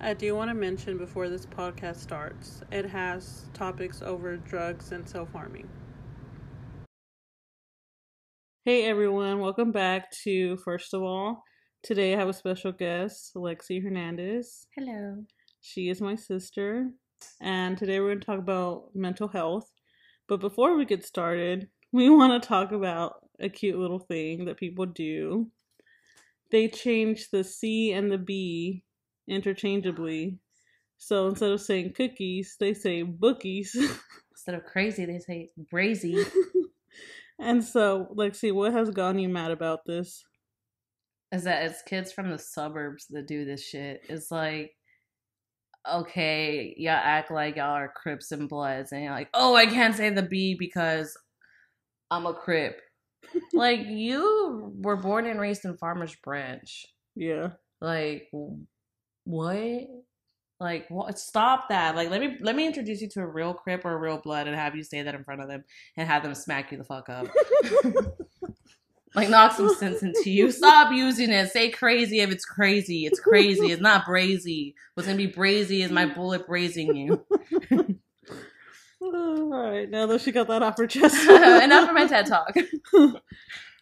I do want to mention before this podcast starts, it has topics over drugs and self harming. Hey everyone, welcome back to First of All. Today I have a special guest, Lexi Hernandez. Hello. She is my sister, and today we're going to talk about mental health. But before we get started, we want to talk about a cute little thing that people do. They change the C and the B interchangeably. So instead of saying cookies, they say bookies. Instead of crazy, they say brazy. and so, Lexi, what has gotten you mad about this? Is that it's kids from the suburbs that do this shit. It's like, okay, y'all act like y'all are Crips and Bloods, and you're like, oh, I can't say the B because I'm a Crip. like, you were born and raised in Farmers Branch. Yeah. Like, what? Like, what? Stop that! Like, let me let me introduce you to a real Crip or a real Blood, and have you say that in front of them, and have them smack you the fuck up. like, knock some sense into you. Stop using it. Say crazy if it's crazy. It's crazy. It's not brazy. What's gonna be brazy is my bullet brazing you. All right, now that she got that off her chest. Enough for my TED talk.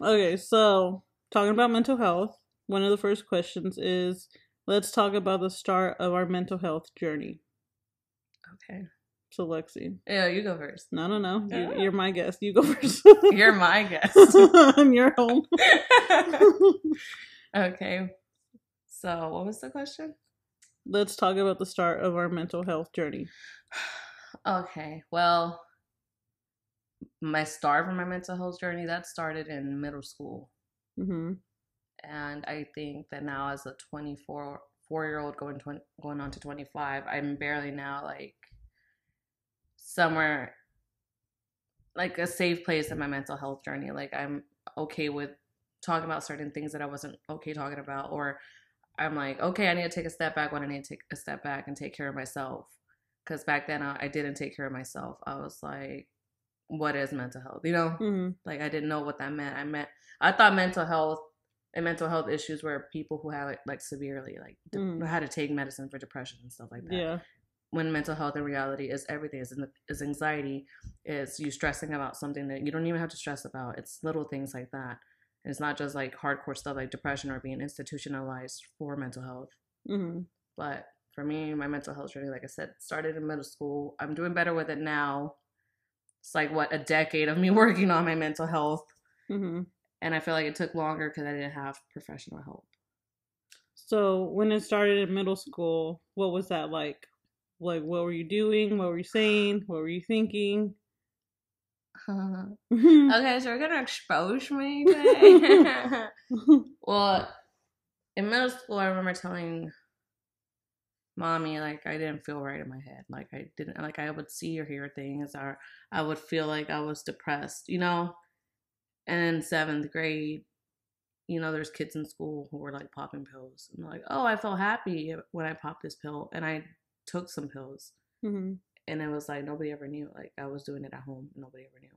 okay, so talking about mental health, one of the first questions is let's talk about the start of our mental health journey. Okay. So Lexi. Yeah, you go first. No, no, no. You, you're my guest. You go first. you're my guest. I'm your home. okay. So, what was the question? Let's talk about the start of our mental health journey. Okay. Well, my start for my mental health journey that started in middle school. Mm-hmm. And I think that now, as a 24 four year old going 20, going on to 25, I'm barely now like somewhere like a safe place in my mental health journey. Like I'm okay with talking about certain things that I wasn't okay talking about, or I'm like, okay, I need to take a step back when I need to take a step back and take care of myself. Because back then I, I, didn't take care of myself. I was like, what is mental health? You know, mm-hmm. like I didn't know what that meant. I meant I thought mental health and mental health issues where people who have it like severely like de- Mm. had to take medicine for depression and stuff like that. Yeah. When mental health in reality is everything is is anxiety, is you stressing about something that you don't even have to stress about. It's little things like that. And it's not just like hardcore stuff like depression or being institutionalized for mental health. Mm-hmm. But for me, my mental health journey, like I said, started in middle school. I'm doing better with it now. It's like what a decade of me working on my mental health. Mm-hmm. And I feel like it took longer because I didn't have professional help. So when it started in middle school, what was that like? Like, what were you doing? What were you saying? What were you thinking? okay, so we're gonna expose me well, in middle school, I remember telling mommy like I didn't feel right in my head. Like I didn't like I would see or hear things, or I would feel like I was depressed, you know. And in seventh grade, you know, there's kids in school who were like popping pills, and like, oh, I felt happy when I popped this pill, and I took some pills. Mm-hmm. And it was like nobody ever knew. Like I was doing it at home, nobody ever knew.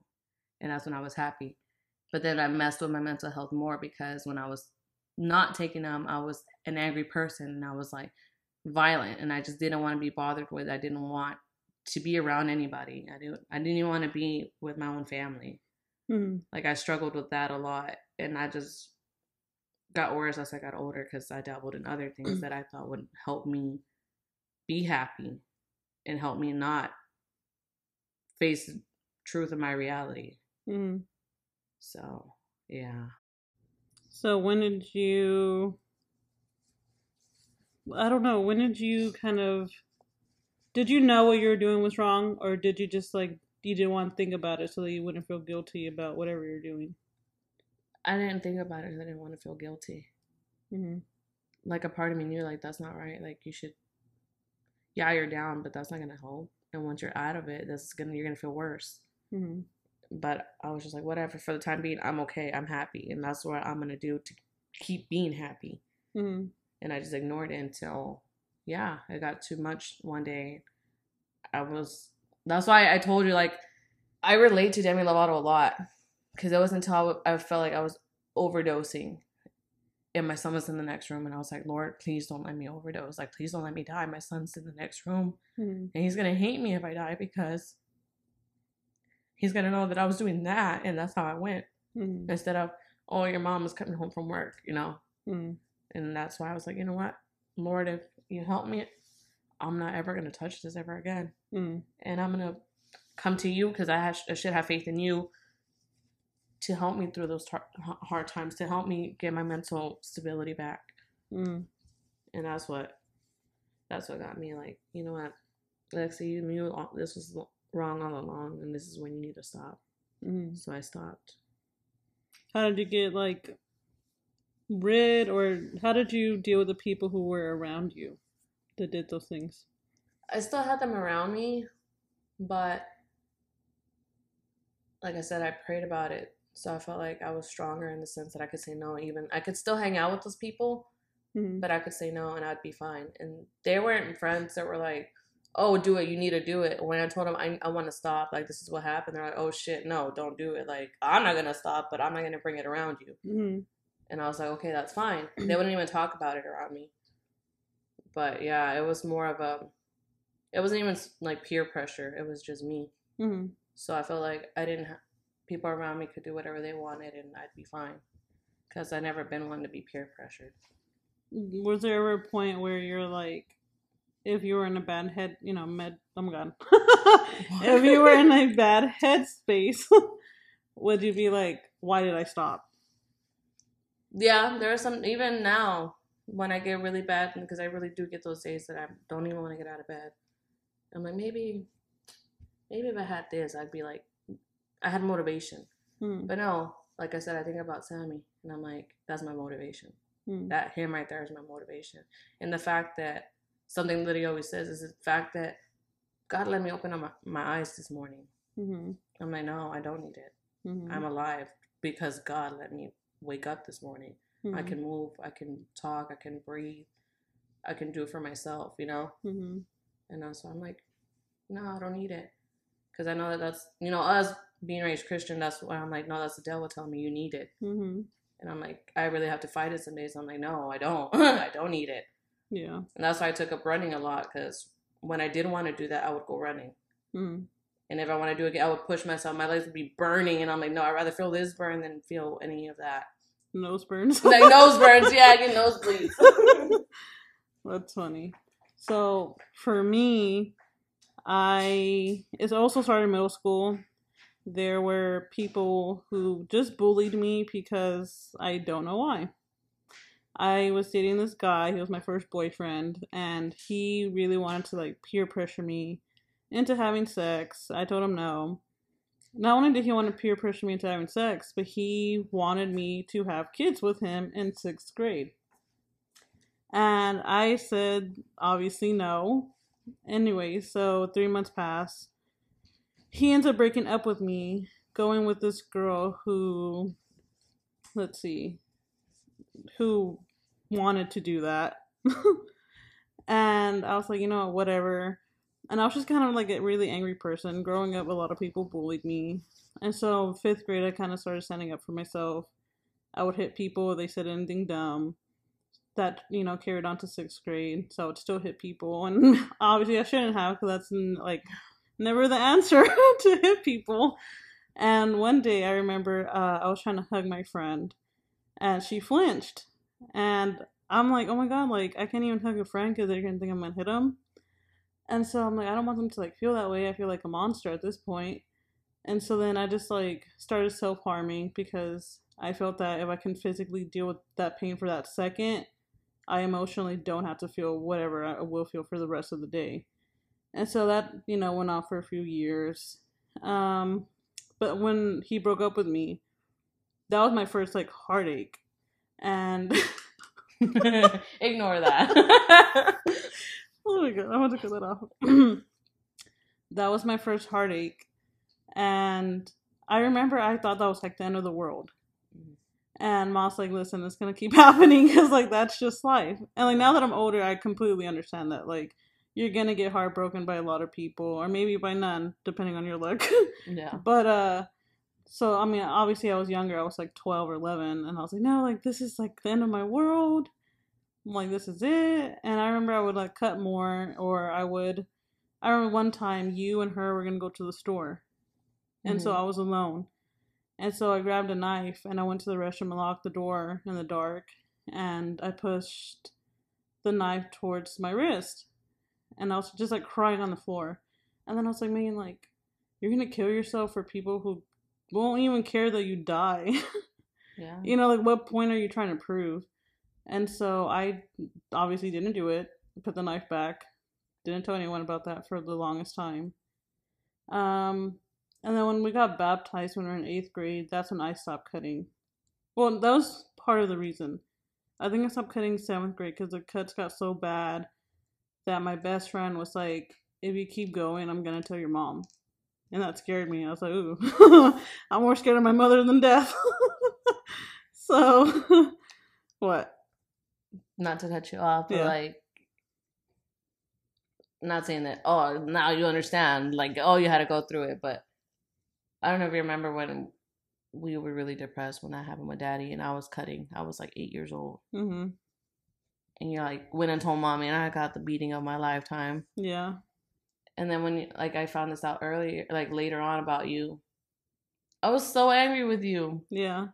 And that's when I was happy. But then I messed with my mental health more because when I was not taking them, I was an angry person and I was like violent and I just didn't want to be bothered with. I didn't want to be around anybody. I didn't I didn't even want to be with my own family. Mm-hmm. Like I struggled with that a lot and I just got worse as I got older because I dabbled in other things that I thought would help me be happy and help me not face the truth of my reality. Mm-hmm. So, yeah. So when did you I don't know, when did you kind of did you know what you were doing was wrong or did you just like you didn't want to think about it so that you wouldn't feel guilty about whatever you're doing? I didn't think about it. I didn't want to feel guilty. Mm-hmm. Like a part of me knew, like that's not right. Like you should, yeah, you're down, but that's not gonna help. And once you're out of it, that's gonna you're gonna feel worse. Mm-hmm. But I was just like, whatever. For the time being, I'm okay. I'm happy, and that's what I'm gonna do to keep being happy. Mm-hmm. And I just ignored it until, yeah, it got too much one day. I was. That's why I told you, like, I relate to Demi Lovato a lot because it wasn't until I, I felt like I was overdosing and my son was in the next room and i was like lord please don't let me overdose like please don't let me die my son's in the next room Mm-hmm. and he's gonna hate me if i die because he's gonna know that i was doing that and that's how i went Mm-hmm. instead of oh your mom is coming home from work you know Mm-hmm. and that's why i was like you know what lord if you help me i'm not ever gonna touch this ever again Mm-hmm. and i'm gonna come to you because I, have, I should have faith in you to help me through those tar- hard times to help me get my mental stability back Mm-hmm. and that's what that's what got me like you know what lexi you knew all, this was wrong all along and this is when you need to stop Mm-hmm. so i stopped How did you get like rid, or how did you deal with the people who were around you that did those things? i still had them around me but like i said i prayed about it so i felt like i was stronger in the sense that i could say no even i could still hang out with those people Mm-hmm. but I could say no and I'd be fine. And they weren't friends that were like, oh, do it, you need to do it. When I told them I, I want to stop, like, this is what happened, they're like, oh shit, no, don't do it. Like, I'm not going to stop, but I'm not going to bring it around you. Mm-hmm. And I was like, okay, that's fine. They wouldn't even talk about it around me. But yeah, it was more of a, it wasn't even like peer pressure, it was just me. Mm-hmm. So I felt like I didn't, ha- people around me could do whatever they wanted and I'd be fine. Because I've never been one to be peer pressured. Was there ever a point where you're like, if you were in a bad head, you know, med, I'm god, if you were in a bad headspace, would you be like, why did I stop? Yeah, there are some even now when I get really bad because I really do get those days that I don't even want to get out of bed. I'm like maybe, maybe if I had this, I'd be like, I had motivation. Mm-hmm. But no, like I said, I think about Sammy, and I'm like, that's my motivation. Mm-hmm. That him right there is my motivation, and the fact that something that he always says is the fact that God let me open up my, my eyes this morning. Mm-hmm. I'm like, no, I don't need it. Mm-hmm. I'm alive because God let me wake up this morning. I can move, I can talk, I can breathe, I can do it for myself, you know? Mm-hmm. And so I'm like, no, I don't need it. Because I know that that's, you know, us being raised Christian, that's why I'm like, no, that's the devil telling me you need it. Mm-hmm. And I'm like, I really have to fight it some days. I'm like, no, I don't. I don't need it. Yeah. And that's why I took up running a lot because when I didn't want to do that, I would go running. Mm-hmm. And if I want to do it again, I would push myself. My legs would be burning. And I'm like, no, I'd rather feel this burn than feel any of that. Nose burns. Like nose burns. Yeah, I get nosebleeds. That's funny. So for me, I it also started in middle school. There were people who just bullied me because I don't know why. I was dating this guy, he was my first boyfriend, and he really wanted to like peer pressure me into having sex. I told him no. Not only did he want to peer pressure me into having sex, but he wanted me to have kids with him in sixth grade. And I said, obviously, no. Anyway, so three months pass. He ends up breaking up with me, going with this girl who, let's see, who wanted to do that. and I was like, you know what, whatever. And I was just kind of like a really angry person. Growing up, a lot of people bullied me. And so, fifth grade, I kind of started standing up for myself. I would hit people, if they said anything dumb that you know carried on to sixth grade so I would still hit people and obviously i shouldn't have because that's like never the answer to hit people and one day i remember uh, i was trying to hug my friend and she flinched and i'm like oh my god like i can't even hug a friend because they're gonna think i'm gonna hit them and so i'm like i don't want them to like feel that way i feel like a monster at this point and so then i just like started self-harming because i felt that if i can physically deal with that pain for that second I emotionally don't have to feel whatever I will feel for the rest of the day. And so that, you know, went on for a few years. Um, but when he broke up with me, that was my first like heartache. And Ignore that. oh my god, I want to cut that off. that was my first heartache. And I remember I thought that was like the end of the world. And Mom's like, listen, it's gonna keep happening because like that's just life. And like now that I'm older, I completely understand that like you're gonna get heartbroken by a lot of people, or maybe by none, depending on your luck. yeah. but uh, so I mean, obviously I was younger. I was like twelve or eleven, and I was like, no, like this is like the end of my world. I'm like, this is it. And I remember I would like cut more, or I would. I remember one time you and her were gonna go to the store, and so Mhm. I was alone, and so I grabbed a knife and I went to the restroom and locked the door in the dark, and I pushed the knife towards my wrist, and I was just like crying on the floor, and then I was like, man, like, you're gonna kill yourself for people who won't even care that you die. Yeah. you know, like what point are you trying to prove? And so I obviously didn't do it. Put the knife back. Didn't tell anyone about that for the longest time. Um, and then when we got baptized when we were in eighth grade, that's when I stopped cutting. Well, that was part of the reason. I think I stopped cutting seventh grade because the cuts got so bad that my best friend was like, "If you keep going, I'm gonna tell your mom," and that scared me. I was like, "Ooh, I'm more scared of my mother than death." so, what? Not to cut you off, but Yeah. like, not saying that. Oh, now you understand. Like, oh, you had to go through it, but I don't know if you remember when we were really depressed when that happened with Daddy, and I was cutting. I was like eight years old, hmm and you like went and told mommy, and I got the beating of my lifetime. Yeah. And then when like I found this out earlier, like later on about you, I was so angry with you. Yeah.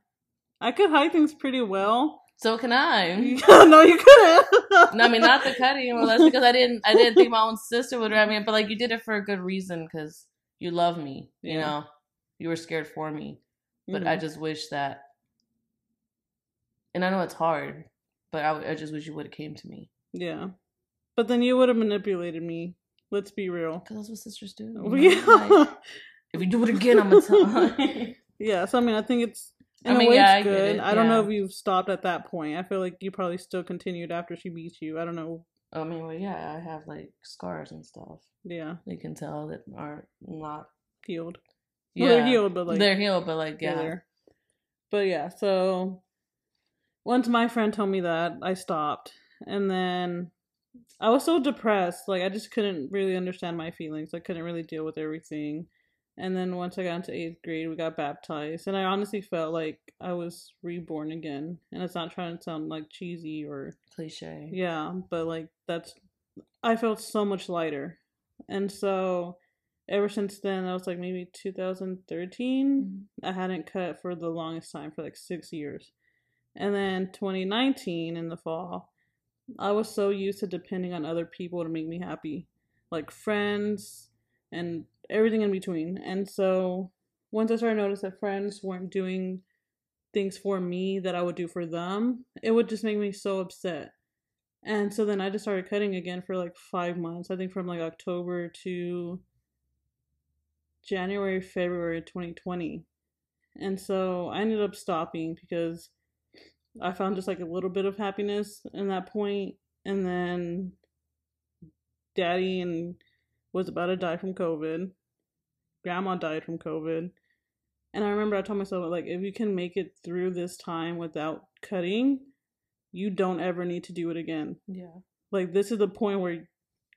I could hide things pretty well. So can I. no, you couldn't. No, I mean not the cutting. Well, that's because I didn't. I didn't think my own sister would. I mean, but like you did it for a good reason because you love me. You Yeah. know, you were scared for me. But I Mhm. just wish that, and I know it's hard, but I, I just wish you would have came to me yeah. But then you would have manipulated me. Let's be real. because that's what sisters do. you know? Yeah. Like, if you do it again, I'm gonna tell. yeah. So I mean, I think it's I mean, a way yeah, I it's get good. it, I don't know if you've stopped at that point. I feel like you probably still continued after she beat you. I don't know. I mean, well, yeah, I have like scars and stuff. Yeah, You can tell that are not. healed. Yeah, Well, they're healed, but like they're healed, but like yeah, there. But yeah, so once my friend told me that, I stopped. And then I was so depressed. Like, I just couldn't really understand my feelings. I couldn't really deal with everything. And then once I got into eighth grade, we got baptized. And I honestly felt like I was reborn again. And it's not trying to sound like cheesy or, cliche. yeah, but like that's, I felt so much lighter. And so ever since then, that was like maybe 2013. Mm-hmm. I hadn't cut for the longest time for like six years. And then 2019 in the fall, I was so used to depending on other people to make me happy, like friends and everything in between. And so once I started to notice that friends weren't doing things for me that I would do for them, it would just make me so upset. And so then I just started cutting again for like five months. I think from like October to January, February 2020. And so I ended up stopping because I found just like a little bit of happiness in that point. And then daddy and was about to die from COVID. Grandma died from COVID. And I remember I told myself like if you can make it through this time without cutting, you don't ever need to do it again. Yeah. Like this is the point where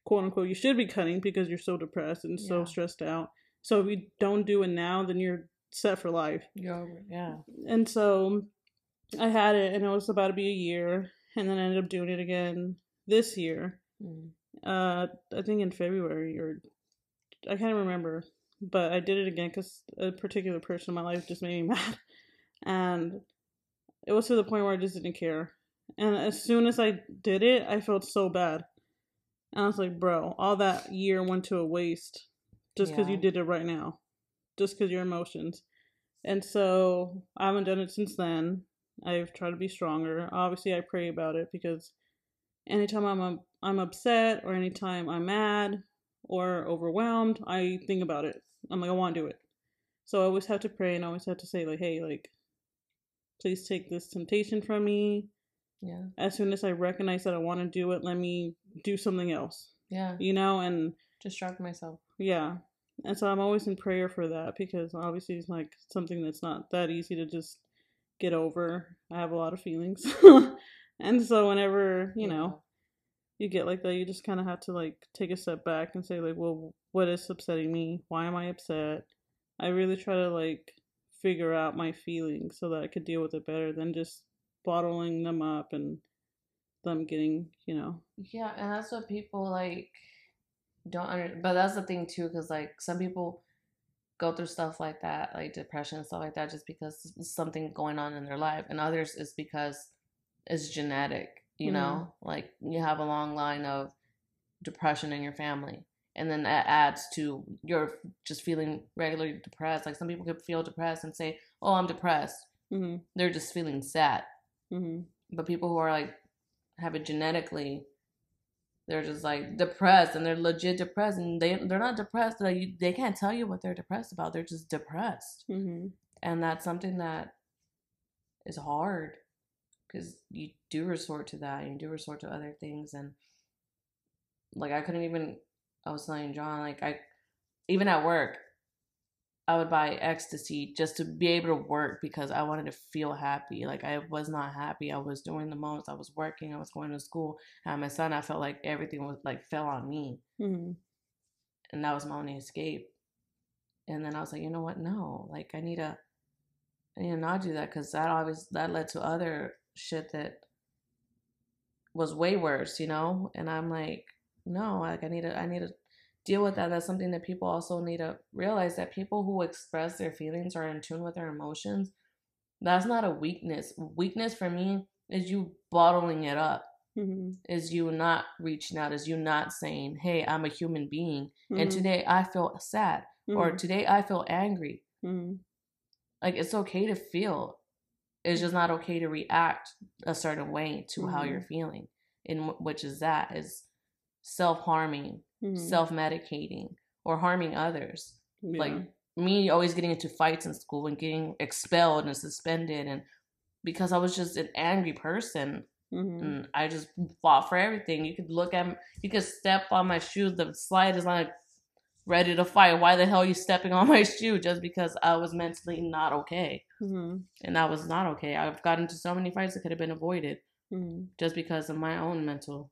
quote unquote you should be cutting because you're so depressed and so stressed out. So if you don't do it now, then you're set for life. You're. Yeah. And so I had it and it was about to be a year and then I ended up doing it again this year. Mm. Uh I think in February or I can't remember, but I did it again cuz a particular person in my life just made me mad. And it was to the point where I just didn't care. And as soon as I did it, I felt so bad. And I was like, bro, all that year went to a waste just because you did it right now, just because your emotions. And so I haven't done it since then. I've tried to be stronger. Obviously, I pray about it because anytime I'm I'm upset or anytime I'm mad or overwhelmed, I think about it. I'm like, I want to do it. So I always have to pray and I always have to say like, hey, like, please take this temptation from me Yeah. as soon as I recognize that I want to do it, let me do something else, Yeah. you know? And Distract myself. yeah. And so I'm always in prayer for that because obviously it's like something that's not that easy to just get over. I have a lot of feelings. and so whenever, you know, you get like that, you just kind of have to like take a step back and say, like, well, what is upsetting me? Why am I upset? I really try to like figure out my feelings so that I could deal with it better than just bottling them up and them getting, you know. Yeah, and that's what people like don't under. But that's the thing too, because like some people go through stuff like that, like depression and stuff like that, just because something going on in their life, and others is because it's genetic. You know, Mm-hmm. like you have a long line of depression in your family, and then that adds to your just feeling regularly depressed. Like some people could feel depressed and say, "Oh, I'm depressed." hmm They're just feeling sad. hmm But people who are like have it genetically, they're just like depressed and they're legit depressed and they they're not depressed. Like you, they can't tell you what they're depressed about. They're just depressed, hmm and that's something that is hard because you do resort to that and you do resort to other things and like I couldn't even. I was telling John like I even at work. I would buy ecstasy just to be able to work because I wanted to feel happy. Like I was not happy. I was doing the most. I was working. I was going to school. And my son, I felt like everything was like fell on me, hmm and that was my only escape. And then I was like, you know what? No, like I need to, I need to not do that because that always that led to other shit that was way worse, you know. And I'm like, no, like I need to, I need to deal with that. That's something that people also need to realize that people who express their feelings are in tune with their emotions. That's not a weakness. Weakness for me is you bottling it up. hmm Is you not reaching out? Is you not saying, "Hey, I'm a human being, and Mhm. today I feel sad, or Mhm. today I feel angry." hmm Like it's okay to feel. It's just not okay to react a certain way to how Mhm. you're feeling, in wh- which is that is self harming, hmm self medicating, or harming others. yeah. Like me always getting into fights in school and getting expelled and suspended, and because I was just an angry person, hmm and I just fought for everything. You could look at, you could step on my shoes. The slide is like ready to fight. Why the hell are you stepping on my shoe? Just because I was mentally not okay, hmm and I was not okay. I've gotten into so many fights that could have been avoided hmm just because of my own mental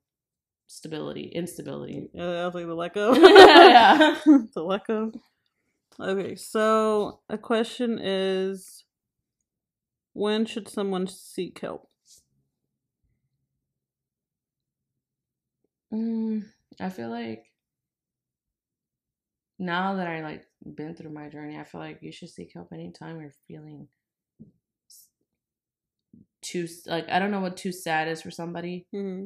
stability, instability. Yeah, I was like the let go. Yeah. the let go. Okay, so a question is when should someone seek help? Mm, I feel like now that I like been through my journey, I feel like you should seek help anytime you're feeling too like I don't know what too sad is for somebody, hmm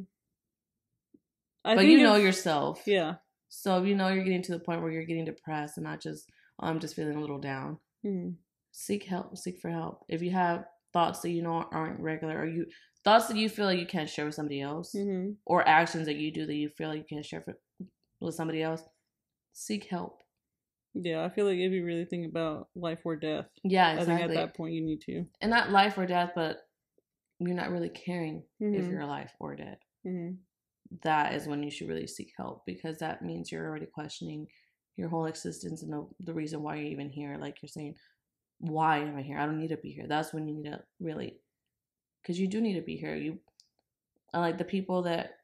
I but you know yourself. Yeah. So if you know you're getting to the point where you're getting depressed and not just oh, I'm just feeling a little down, hmm seek help. Seek for help. If you have thoughts that you know aren't regular, or you thoughts that you feel like you can't share with somebody else, hmm or actions that you do that you feel like you can't share for, with somebody else, seek help. Yeah, I feel like if you really think about life or death, Yeah, I think at that point you need to. and not life or death, but you're not really caring if Mhm. you're alive or dead. hmm That is when you should really seek help because that means you're already questioning your whole existence and the, the reason why you're even here. Like you're saying, why am I here? I don't need to be here. That's when you need to really, because you do need to be here. You, like the people that,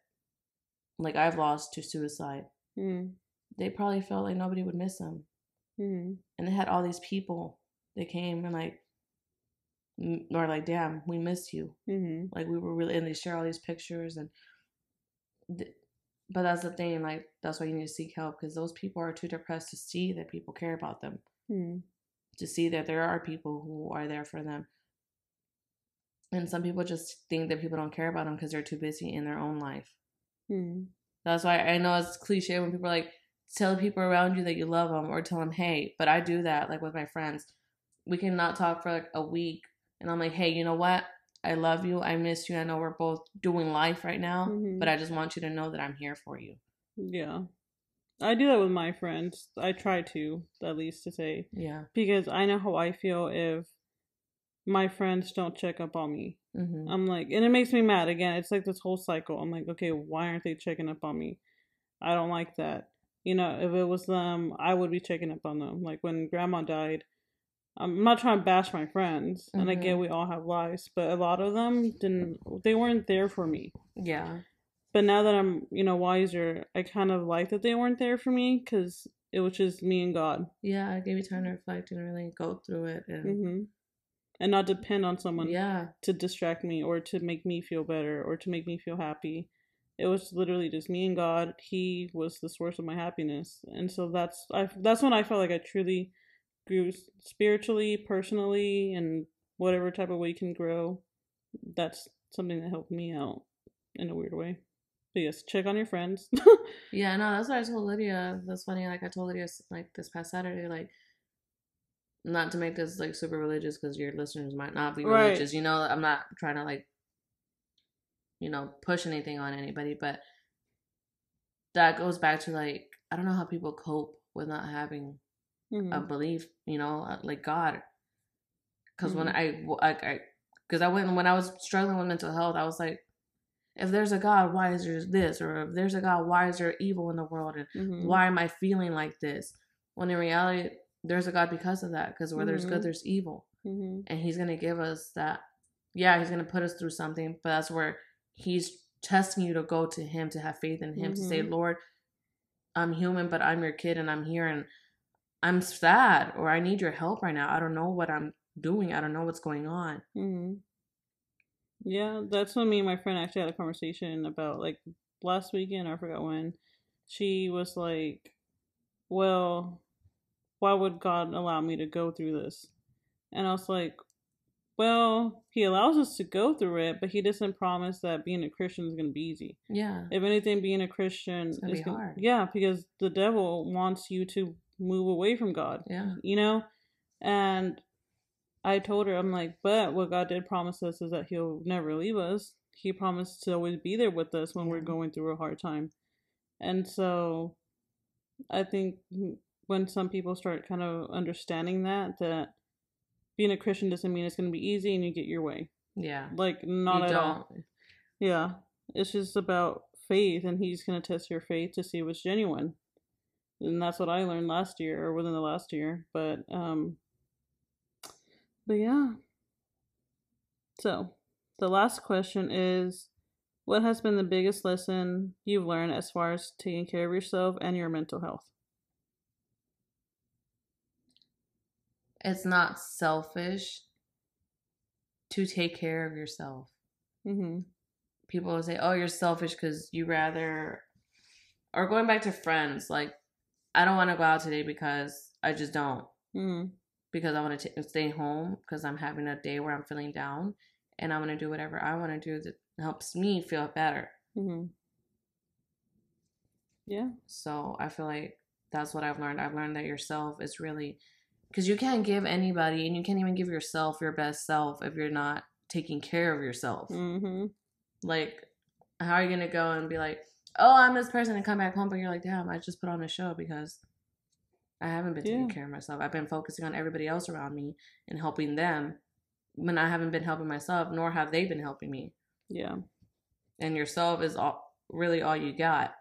like I've lost to suicide. hmm They probably felt like nobody would miss them. Hmm and they had all these people that came and like or like damn we missed you. Hmm like we were really and they share all these pictures and th- but that's the thing like that's why you need to seek help because those people are too depressed to see that people care about them. Hmm to see that there are people who are there for them. And some people just think that people don't care about them because they're too busy in their own life. Hmm That's why I know it's cliche when people are like tell the people around you that you love them or tell them hey, but I do that like with my friends. We cannot talk for like a week, and I'm like, hey, you know what? I love you. I miss you. I know we're both doing life right now, Mhm. but I just want you to know that I'm here for you. Yeah. I do that with my friends. I try to, at least to say, Yeah. because I know how I feel if my friends don't check up on me. hmm I'm like, and it makes me mad. Again, it's like this whole cycle. I'm like, okay, why aren't they checking up on me? I don't like that. You know, if it was them, I would be checking up on them. Like when grandma died, I'm not trying to bash my friends, and Mhm. again, we all have lives, but a lot of them didn't. They weren't there for me. Yeah. But now that I'm, you know, wiser, I kind of like that they weren't there for me because It was just me and God. Yeah, I gave me time to reflect and really go through it and hmm And not depend on someone yeah. to distract me or to make me feel better or to make me feel happy. It was literally just me and God. He was the source of my happiness, and so that's I. That's when I felt like I truly grew spiritually, personally, and whatever type of way you can grow. That's something that helped me out in a weird way. But yes, check on your friends. Yeah, no, that's what I told Lydia. That's funny. Like I told Lydia like this past Saturday, like not to make this like super religious because your listeners might not be Right. religious. You know, I'm not trying to like, you know, push anything on anybody, but that goes back to like I don't know how people cope with not having Mhm. a belief, you know, uh, like God. Because when Mhm. I, like, I, because I went when I was struggling with mental health, I was like, if there's a God, why is there this? Or if there's a God, why is there evil in the world? And Mhm. why am I feeling like this? When in reality, there's a God because of that. Because where there's good, there's evil, Mhm. and He's gonna give us that. Yeah, He's gonna put us through something, but that's where He's testing you to go to Him to have faith in Him to say, Mhm. Lord, I'm human, but I'm your kid, and I'm here, and I'm sad, or I need your help right now. I don't know what I'm doing. I don't know what's going on. hmm Yeah, that's when me and my friend actually had a conversation about like last weekend. I forgot when. She was like, "Well, why would God allow me to go through this?" And I was like, "Well, He allows us to go through it, but He doesn't promise that being a Christian is going to be easy. Yeah, If anything, being a Christian It's gonna is be gonna, hard. yeah, because the devil wants you to move away from God yeah, you know? And I told her, I'm like, but what God did promise us is that He'll never leave us. He promised to always be there with us when we're going through a hard time. And so I think mm, when some people start kind of understanding that, that being a Christian doesn't mean it's going to be easy and you get your way. yeah. Like, not you at don't. all. Yeah. It's just about faith, and He's going to test your faith to see what's genuine. And that's what I learned last year or within the last year. But, um, but yeah. So, the last question is What has been the biggest lesson you've learned as far as taking care of yourself and your mental health? It's not selfish to take care of yourself. Mm-hmm. People will say, "Oh, you're selfish because you rather," or going back to friends, like, I don't want to go out today because I just don't. Mm-hmm. because I want to stay home because I'm having a day where I'm feeling down and I want to do whatever I want to do that helps me feel better. Mm-hmm. Yeah. So I feel like that's what I've learned. I've learned that yourself is really because you can't give anybody and you can't even give yourself your best self if you're not taking care of yourself. Mm-hmm. Like, how are you going to go and be like, oh, I'm this person and come back home, but you're like, damn, I just put on a show because I haven't been taking Yeah. care of myself. I've been focusing on everybody else around me and helping them when I haven't been helping myself, nor have they been helping me. Yeah. And yourself is all, really all you got.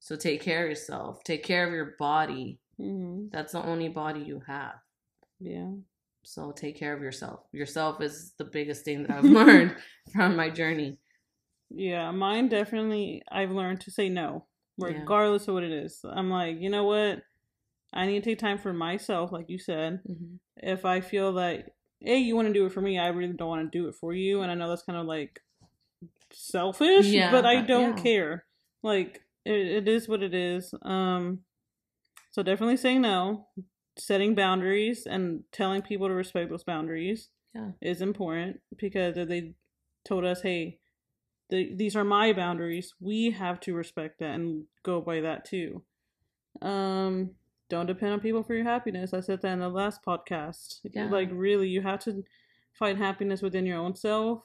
So take care of yourself. Take care of your body. Mm-hmm. That's the only body you have. Yeah. So take care of yourself. Yourself is the biggest thing that I've learned from my journey. Yeah, mine definitely. I've learned to say no, Yeah. regardless of what it is. I'm like, you know what? I need to take time for myself, like you said. hmm If I feel that, hey, you want to do it for me, I really don't want to do it for you, and I know that's kind of like selfish, Yeah, but I don't yeah. care. Like it, it is what it is. Um, so definitely saying no, setting boundaries, and telling people to respect those boundaries Yeah. is important because if they told us, hey, the, these are my boundaries, we have to respect that and go by that too. Um, don't depend on people for your happiness. I said that in the last podcast. Yeah. Like really, you have to find happiness within your own self.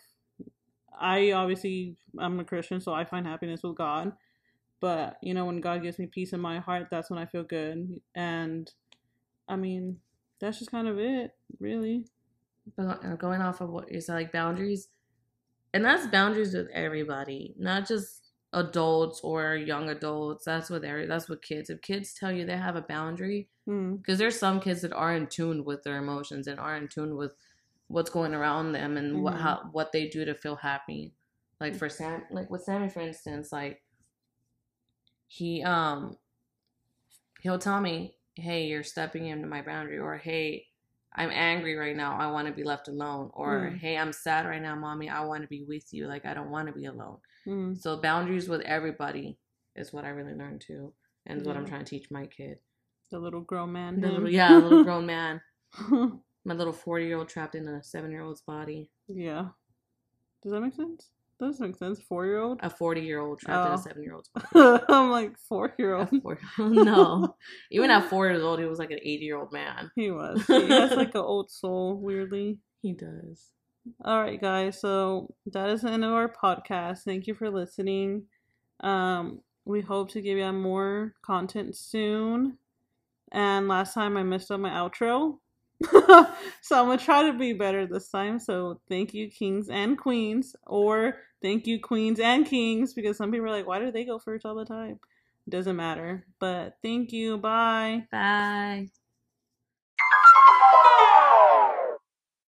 I obviously I'm a Christian, so I find happiness with God. But you know, when God gives me peace in my heart, that's when I feel good. And I mean, that's just kind of it, really. But uh, going off of what you said, like boundaries, and that's boundaries with everybody, not just adults or young adults. That's with every. That's what kids. If kids tell you they have a boundary, Hmm. because there's some kids that are in tune with their emotions and are in tune with what's going around them and what Mhm. how what they do to feel happy. Like for Sam, like with Sammy, for instance, like he um he'll tell me, "Hey, you're stepping into my boundary," or "Hey, I'm angry right now. I want to be left alone," or Mm. "Hey, I'm sad right now, mommy. I want to be with you. Like I don't want to be alone." Mm. So boundaries with everybody is what I really learned too, and is what I'm trying to teach my kid. The little grown man. The little, yeah, little grown man. My little four year old trapped in a seven year old's body. yeah. Does that make sense? That does make sense. Four year old. A forty year old trapped in Oh. a seven year old's body. I'm like four year old? no, even at four years old, he was like an eighty year old man. He was. He has like an old soul, weirdly. He does. All right, guys. So that is the end of our podcast. Thank you for listening. Um, we hope to give you more content soon. And last time I messed up my outro. so I'm gonna try to be better this time. So thank you, kings and queens, or thank you, queens and kings, because some people are like, why do they go first all the time? Doesn't matter. But thank you. Bye. Bye.